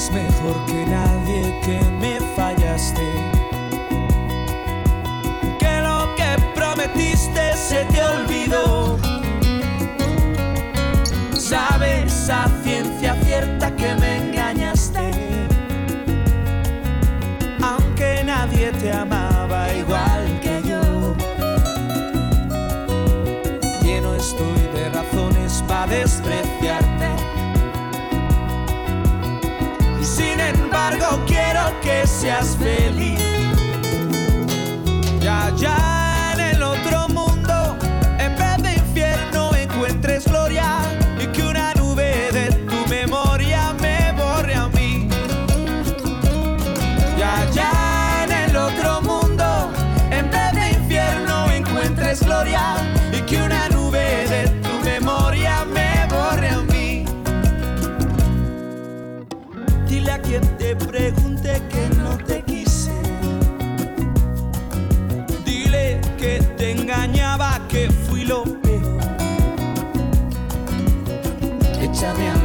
sabes mejor que nadie que me fallaste. Que lo que prometiste se te olvidó. Que seas quien te pregunte que no te quise. Dile que te engañaba, que fui lo peor. Échame a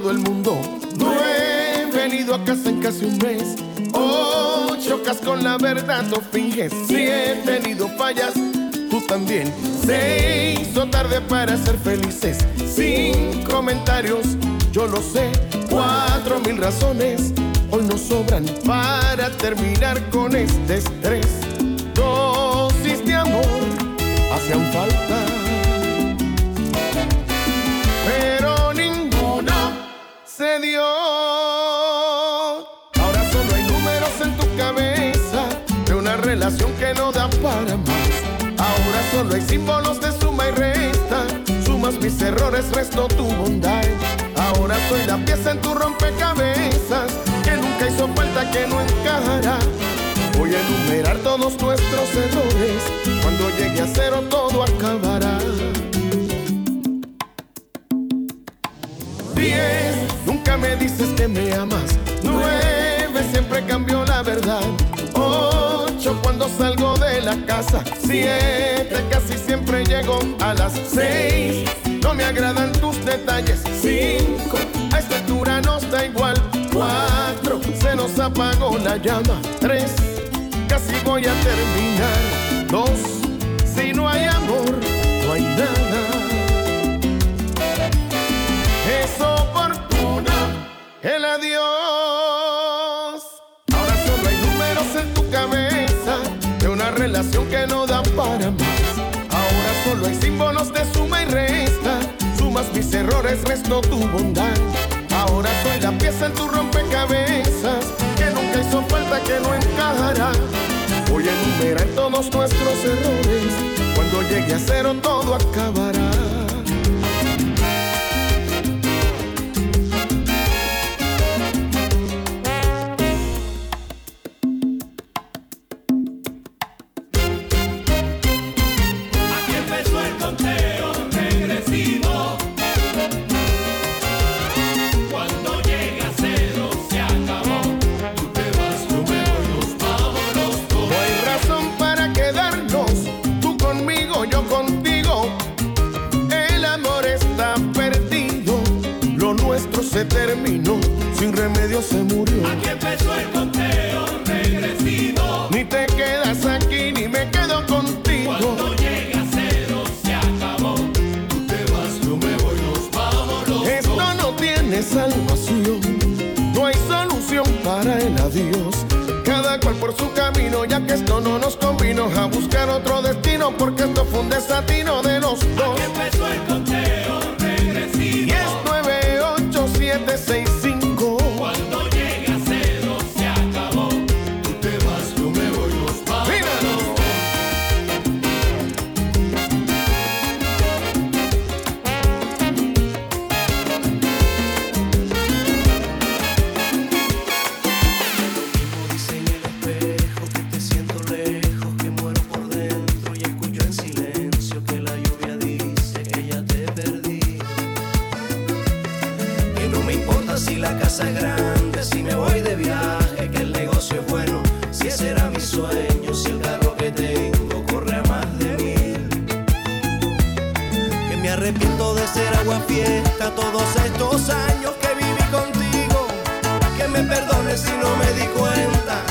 todo el mundo. No he venido a casa en casi un mes. Ocho, chocas con la verdad, no finges. Si he tenido fallas, tú también. Seis, o tarde para ser felices. Sin comentarios, yo lo sé. Cuatro mil razones, hoy nos sobran para terminar con este estrés. Dosis de amor hacían falta Ahora solo hay números en tu cabeza de una relación que no da para más. Ahora solo hay símbolos de suma y resta. Sumas mis errores, resto tu bondad. Ahora soy la pieza en tu rompecabezas que nunca hizo falta, que no encajará. Voy a enumerar todos nuestros errores. Cuando llegue a cero todo acabará. Nueve, siempre cambio la verdad. Ocho, cuando salgo de la casa. Siete, casi siempre llego a las seis. No me agradan tus detalles. Cinco, a esta altura nos da igual. Cuatro, se nos apagó la llama. Tres, casi voy a terminar. Dos, si no hay amor, no hay nada el adiós. Ahora solo hay números en tu cabeza de una relación que no da para más. Ahora solo hay símbolos de suma y resta. Sumas mis errores, resto tu bondad. Ahora soy la pieza en tu rompecabezas que nunca hizo falta, que no encajará. Voy a enumerar todos nuestros errores. Cuando llegue a cero todo acabará. Se terminó, sin remedio se murió. Aquí empezó el conteo regresivo. Ni te quedas aquí, ni me quedo contigo. Cuando llegue a cero se acabó. Tú te vas, yo me voy, nos vamos los Esto dos. no tiene salvación, no hay solución para el adiós. Cada cual por su camino, ya que esto no nos convino a buscar otro destino, porque esto fue un desatino de los dos. Me perdones si no me di cuenta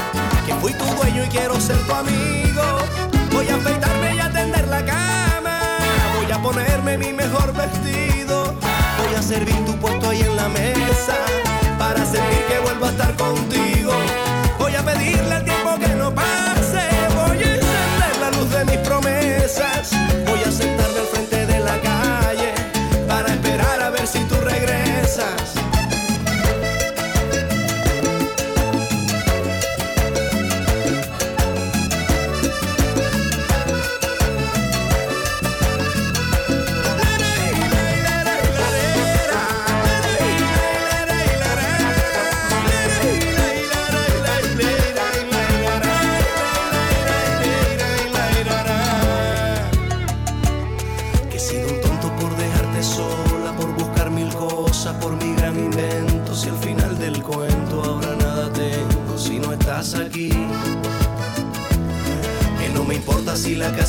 que fui tu dueño y quiero ser tu amigo. Voy a afeitarme y a tender la cama. Voy a ponerme mi mejor vestido. Voy a servir tu puesto ahí en la mesa para sentir que vuelvo a estar contigo.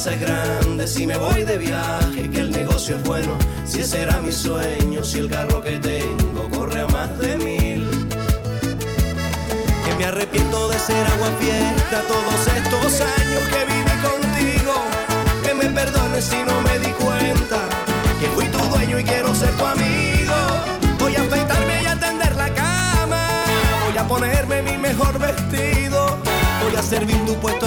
Casa grande, si me voy de viaje, que el negocio es bueno, si ese era mi sueño, si el carro que tengo corre a más de mil. Que me arrepiento de ser agua fiesta todos estos años que viví contigo. Que me perdones si no me di cuenta que fui tu dueño y quiero ser tu amigo. Voy a afeitarme y a tender la cama. Voy a ponerme mi mejor vestido. Voy a servir tu puesto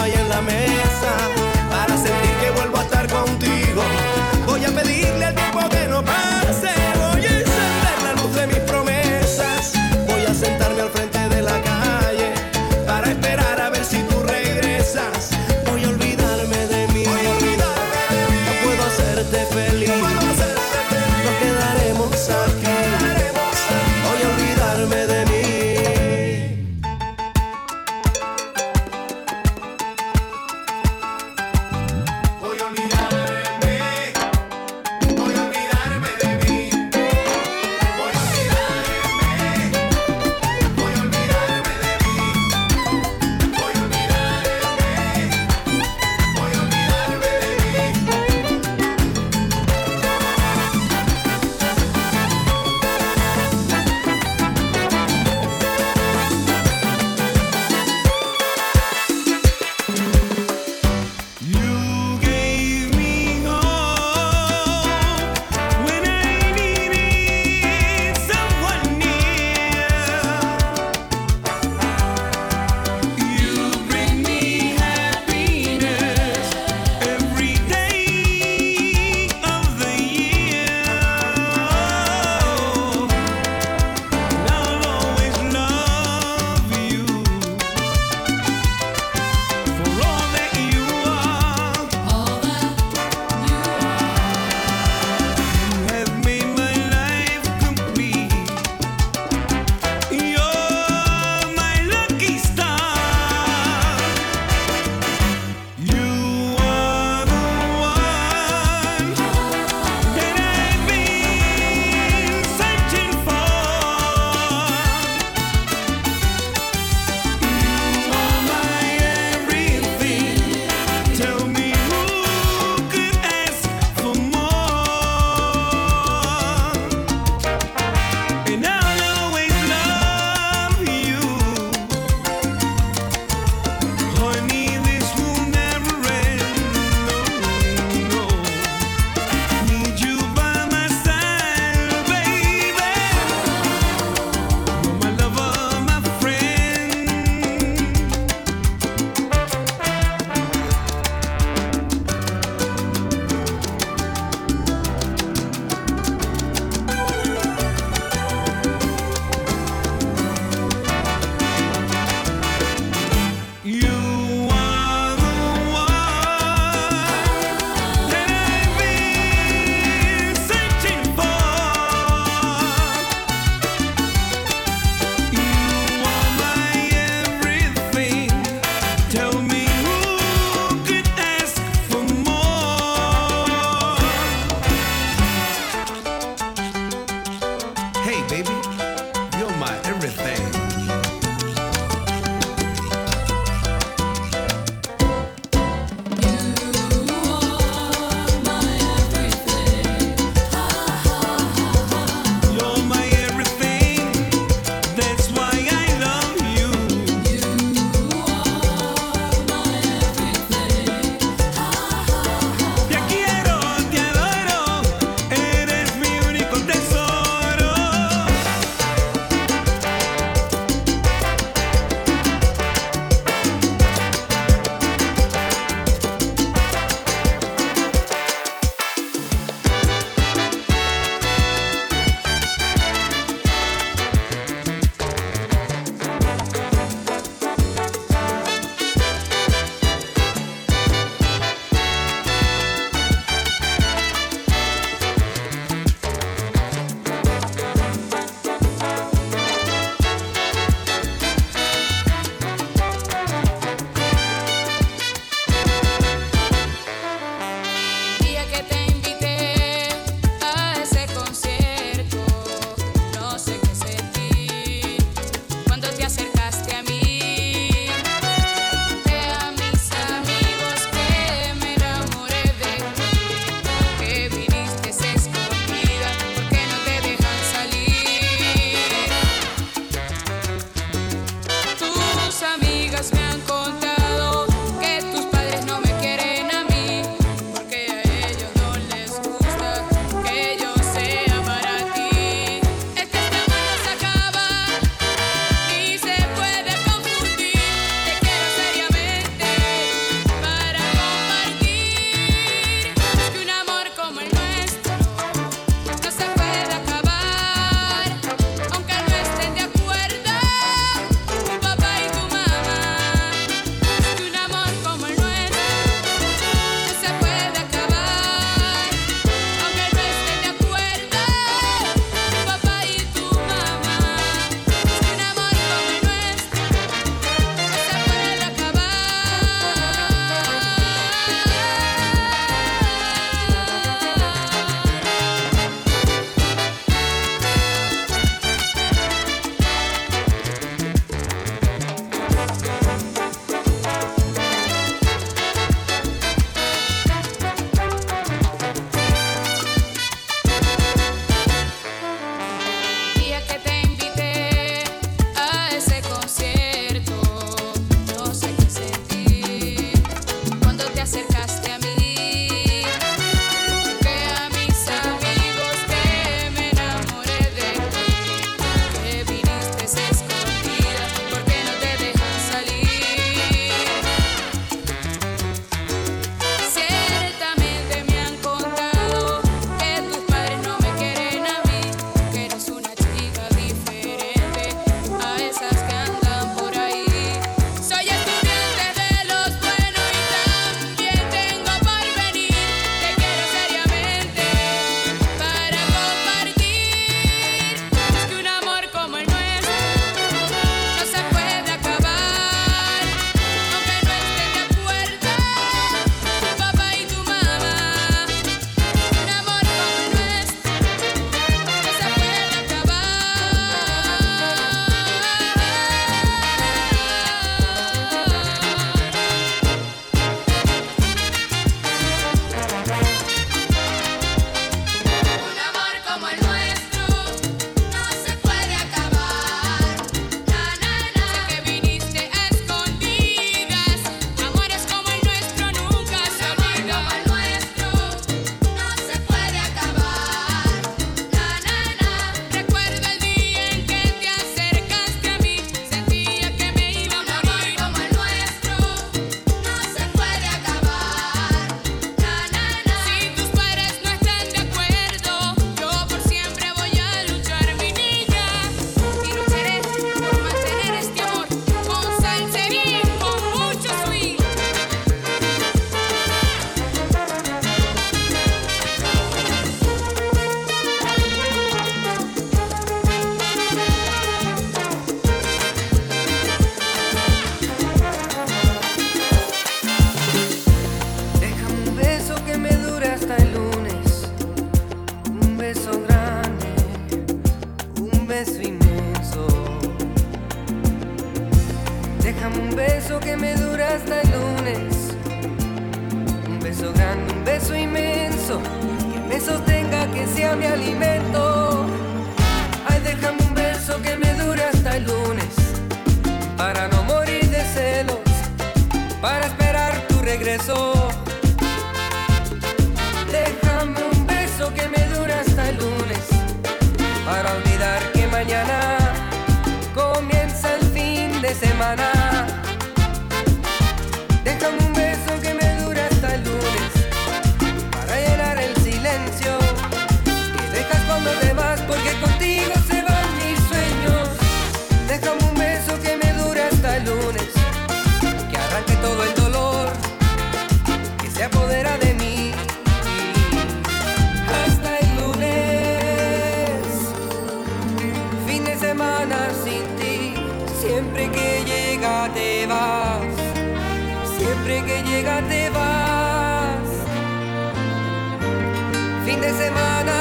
Fin de semana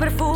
perfume.